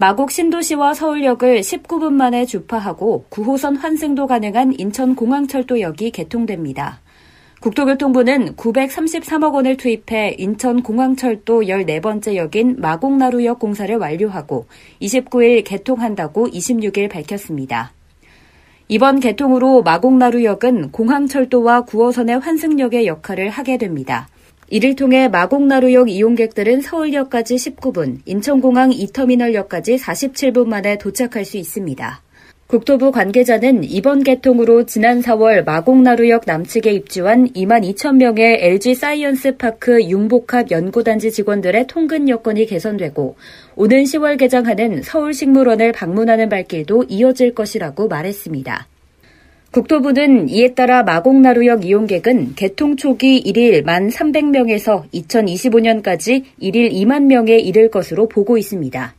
마곡 신도시와 서울역을 19분 만에 주파하고 9호선 환승도 가능한 인천공항철도역이 개통됩니다. 국토교통부는 933억 원을 투입해 인천공항철도 14번째 역인 마곡나루역 공사를 완료하고 29일 개통한다고 26일 밝혔습니다. 이번 개통으로 마곡나루역은 공항철도와 9호선의 환승역의 역할을 하게 됩니다. 이를 통해 마곡나루역 이용객들은 서울역까지 19분, 인천공항 2터미널역까지 47분 만에 도착할 수 있습니다. 국토부 관계자는 이번 개통으로 지난 4월 마곡나루역 남측에 입주한 2만 2천 명의 LG Science Park 융복합 연구단지 직원들의 통근 여건이 개선되고 오는 10월 개장하는 서울식물원을 방문하는 발길도 이어질 것이라고 말했습니다. 국토부는 이에 따라 마곡나루역 이용객은 개통 초기 1일 1만 300명에서 2025년까지 1일 2만 명에 이를 것으로 보고 있습니다.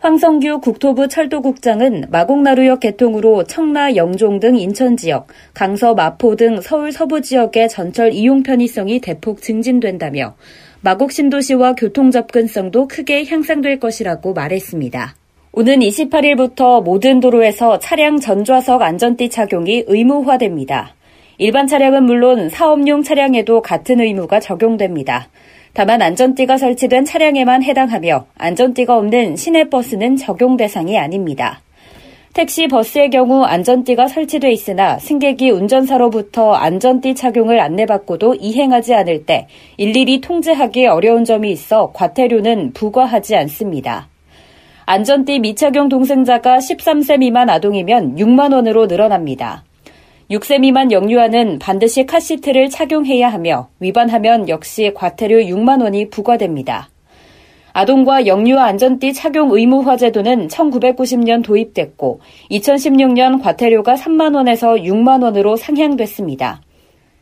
황성규 국토부 철도국장은 마곡나루역 개통으로 청라, 영종 등 인천 지역, 강서, 마포 등 서울 서부 지역의 전철 이용 편의성이 대폭 증진된다며 마곡 신도시와 교통 접근성도 크게 향상될 것이라고 말했습니다. 오는 28일부터 모든 도로에서 차량 전좌석 안전띠 착용이 의무화됩니다. 일반 차량은 물론 사업용 차량에도 같은 의무가 적용됩니다. 다만 안전띠가 설치된 차량에만 해당하며 안전띠가 없는 시내버스는 적용 대상이 아닙니다. 택시, 버스의 경우 안전띠가 설치돼 있으나 승객이 운전사로부터 안전띠 착용을 안내받고도 이행하지 않을 때 일일이 통제하기 어려운 점이 있어 과태료는 부과하지 않습니다. 안전띠 미착용 동승자가 13세 미만 아동이면 6만 원으로 늘어납니다. 6세 미만 영유아는 반드시 카시트를 착용해야 하며 위반하면 역시 과태료 6만 원이 부과됩니다. 아동과 영유아 안전띠 착용 의무화 제도는 1990년 도입됐고 2016년 과태료가 3만 원에서 6만 원으로 상향됐습니다.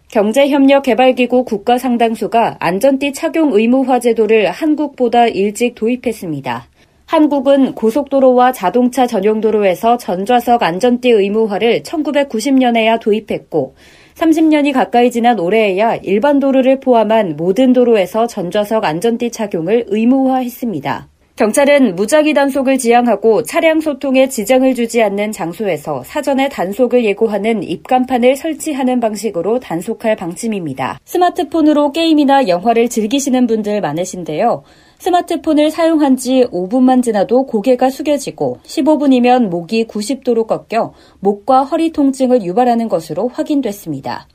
경제협력개발기구 국가상당수가 안전띠 착용 의무화 제도를 한국보다 일찍 도입했습니다. 한국은 고속도로와 자동차 전용도로에서 전좌석 안전띠 의무화를 1990년에야 도입했고 30년이 가까이 지난 올해에야 일반 도로를 포함한 모든 도로에서 전좌석 안전띠 착용을 의무화했습니다. 경찰은 무작위 단속을 지향하고 차량 소통에 지장을 주지 않는 장소에서 사전에 단속을 예고하는 입간판을 설치하는 방식으로 단속할 방침입니다. 스마트폰으로 게임이나 영화를 즐기시는 분들 많으신데요. 스마트폰을 사용한 지 5분만 지나도 고개가 숙여지고 15분이면 목이 90도로 꺾여 목과 허리 통증을 유발하는 것으로 확인됐습니다.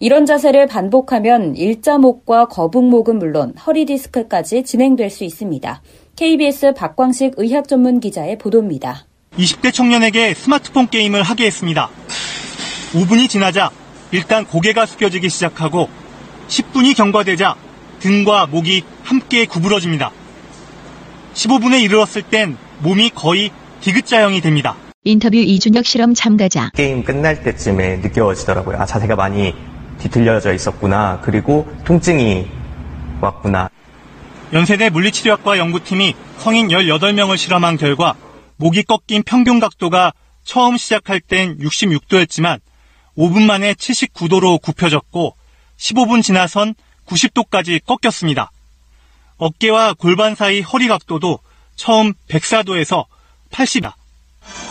이런 자세를 반복하면 일자목과 거북목은 물론 허리 디스크까지 진행될 수 있습니다. KBS 박광식 의학 전문 기자의 보도입니다. 20대 청년에게 스마트폰 게임을 하게 했습니다. 5분이 지나자 일단 고개가 숙여지기 시작하고 10분이 경과되자 등과 목이 함께 구부러집니다. 15분에 이르렀을 땐 몸이 거의 디귿자형이 됩니다. 인터뷰 이준혁 실험 참가자. 게임 끝날 때쯤에 느껴지더라고요. 아, 자세가 많이 뒤틀려져 있었구나. 그리고 통증이 왔구나. 연세대 물리치료학과 연구팀이 성인 18명을 실험한 결과 목이 꺾인 평균 각도가 처음 시작할 땐 66도였지만 5분 만에 79도로 굽혀졌고 15분 지나선 90도까지 꺾였습니다. 어깨와 골반 사이 허리 각도도 처음 104도에서 80다.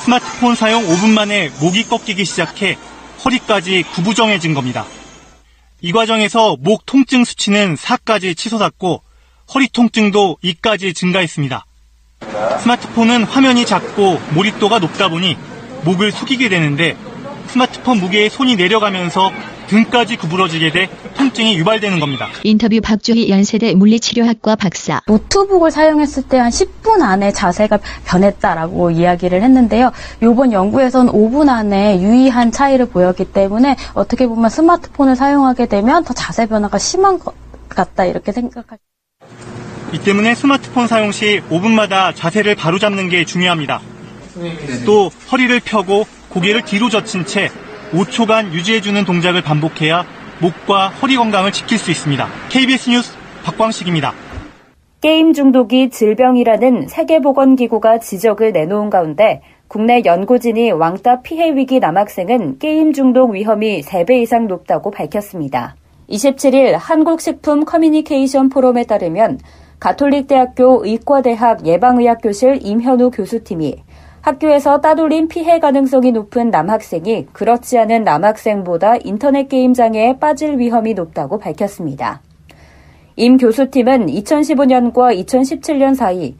스마트폰 사용 5분 만에 목이 꺾이기 시작해 허리까지 구부정해진 겁니다. 이 과정에서 목 통증 수치는 4까지 치솟았고 허리 통증도 2까지 증가했습니다. 스마트폰은 화면이 작고 몰입도가 높다 보니 목을 숙이게 되는데 스마트폰 무게에 손이 내려가면서 등까지 구부러지게 돼 통증이 유발되는 겁니다. 인터뷰 박주희 연세대 물리치료학과 박사. 노트북을 사용했을 때 한 10분 안에 자세가 변했다라고 이야기를 했는데요. 이번 연구에서는 5분 안에 유의한 차이를 보였기 때문에 어떻게 보면 스마트폰을 사용하게 되면 더 자세 변화가 심한 것 같다 이렇게 생각할. 이 때문에 스마트폰 사용 시 5분마다 자세를 바로잡는 게 중요합니다. 또 허리를 펴고 고개를 뒤로 젖힌 채 5초간 유지해주는 동작을 반복해야 목과 허리 건강을 지킬 수 있습니다. KBS 뉴스 박광식입니다. 게임 중독이 질병이라는 세계보건기구가 지적을 내놓은 가운데 국내 연구진이 왕따 피해 위기 남학생은 게임 중독 위험이 3배 이상 높다고 밝혔습니다. 27일 한국식품 커뮤니케이션 포럼에 따르면 가톨릭대학교 의과대학 예방의학교실 임현우 교수팀이 학교에서 따돌림 피해 가능성이 높은 남학생이 그렇지 않은 남학생보다 인터넷 게임 장애에 빠질 위험이 높다고 밝혔습니다. 임 교수팀은 2015년과 2017년 사이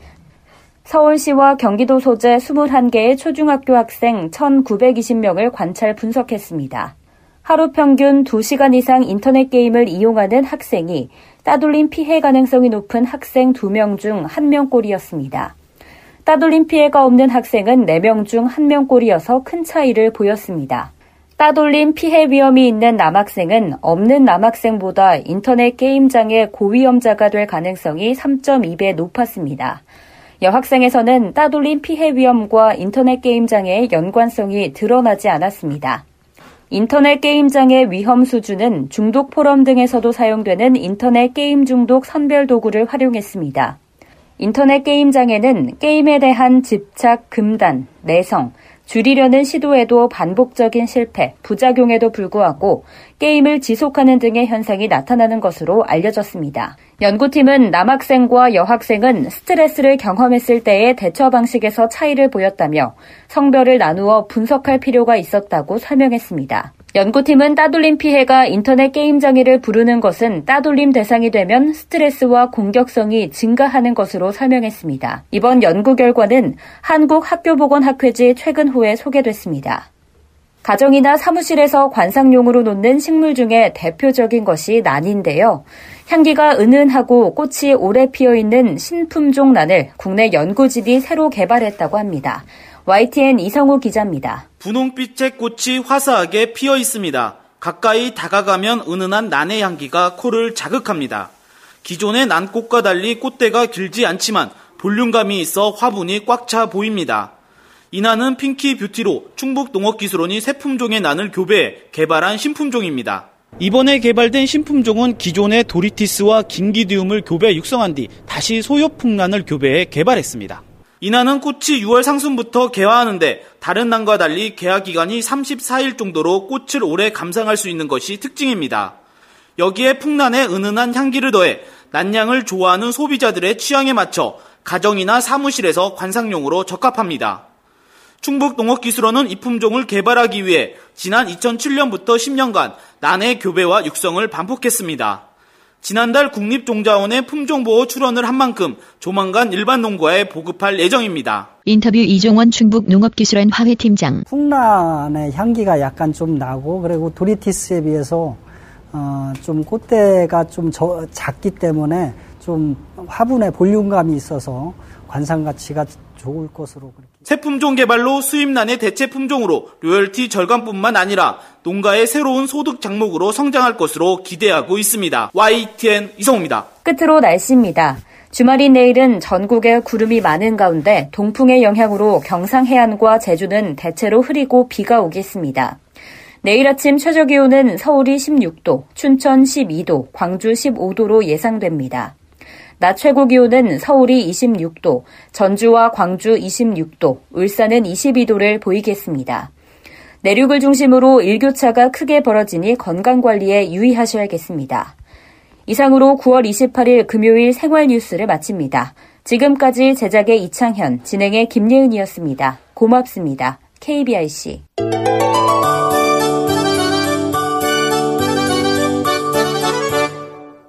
서울시와 경기도 소재 21개의 초중학교 학생 1,920명을 관찰 분석했습니다. 하루 평균 2시간 이상 인터넷 게임을 이용하는 학생이 따돌림 피해 가능성이 높은 학생 2명 중 1명꼴이었습니다. 따돌림 피해가 없는 학생은 4명 중 1명꼴이어서 큰 차이를 보였습니다. 따돌림 피해 위험이 있는 남학생은 없는 남학생보다 인터넷 게임장애 고위험자가 될 가능성이 3.2배 높았습니다. 여학생에서는 따돌림 피해 위험과 인터넷 게임장애의 연관성이 드러나지 않았습니다. 인터넷 게임장애 위험 수준은 중독 포럼 등에서도 사용되는 인터넷 게임 중독 선별 도구를 활용했습니다. 인터넷 게임 장애는 게임에 대한 집착, 금단, 내성, 줄이려는 시도에도 반복적인 실패, 부작용에도 불구하고 게임을 지속하는 등의 현상이 나타나는 것으로 알려졌습니다. 연구팀은 남학생과 여학생은 스트레스를 경험했을 때의 대처 방식에서 차이를 보였다며 성별을 나누어 분석할 필요가 있었다고 설명했습니다. 연구팀은 따돌림 피해가 인터넷 게임 장애를 부르는 것은 따돌림 대상이 되면 스트레스와 공격성이 증가하는 것으로 설명했습니다. 이번 연구 결과는 한국학교보건학회지 최근호에 소개됐습니다. 가정이나 사무실에서 관상용으로 놓는 식물 중에 대표적인 것이 난인데요. 향기가 은은하고 꽃이 오래 피어 있는 신품종 난을 국내 연구진이 새로 개발했다고 합니다. YTN 이성우 기자입니다. 분홍빛의 꽃이 화사하게 피어 있습니다. 가까이 다가가면 은은한 난의 향기가 코를 자극합니다. 기존의 난꽃과 달리 꽃대가 길지 않지만 볼륨감이 있어 화분이 꽉 차 보입니다. 이 난은 핑키 뷰티로 충북 농업기술원이 새 품종의 난을 교배해 개발한 신품종입니다. 이번에 개발된 신품종은 기존의 도리티스와 긴기디움을 교배 육성한 뒤 다시 소요풍란을 교배해 개발했습니다. 이난은 꽃이 6월 상순부터 개화하는데 다른 난과 달리 개화 기간이 34일 정도로 꽃을 오래 감상할 수 있는 것이 특징입니다. 여기에 풍란에 은은한 향기를 더해 난향을 좋아하는 소비자들의 취향에 맞춰 가정이나 사무실에서 관상용으로 적합합니다. 충북 농업기술원은 이 품종을 개발하기 위해 지난 2007년부터 10년간 난의 교배와 육성을 반복했습니다. 지난달 국립종자원의 품종보호 출원을 한 만큼 조만간 일반 농가에 보급할 예정입니다. 인터뷰 이종원 충북 농업기술원 화훼팀장. 풍란의 향기가 약간 좀 나고 그리고 도리티스에 비해서 어, 좀 꽃대가 좀 저, 작기 때문에 좀 화분에 볼륨감이 있어서 관상 가치가 좋을 것으로 그렇게. 새 품종 개발로 수입난의 대체 품종으로 로열티 절감뿐만 아니라 농가의 새로운 소득 장목으로 성장할 것으로 기대하고 있습니다. YTN 이성우입니다. 끝으로 날씨입니다. 주말인 내일은 전국에 구름이 많은 가운데 동풍의 영향으로 경상 해안과 제주는 대체로 흐리고 비가 오겠습니다. 내일 아침 최저 기온은 서울이 16도, 춘천 12도, 광주 15도로 예상됩니다. 낮 최고 기온은 서울이 26도, 전주와 광주 26도, 울산은 22도를 보이겠습니다. 내륙을 중심으로 일교차가 크게 벌어지니 건강관리에 유의하셔야겠습니다. 이상으로 9월 28일 금요일 생활 뉴스를 마칩니다. 지금까지 제작의 이창현, 진행의 김예은이었습니다. 고맙습니다. KBIC.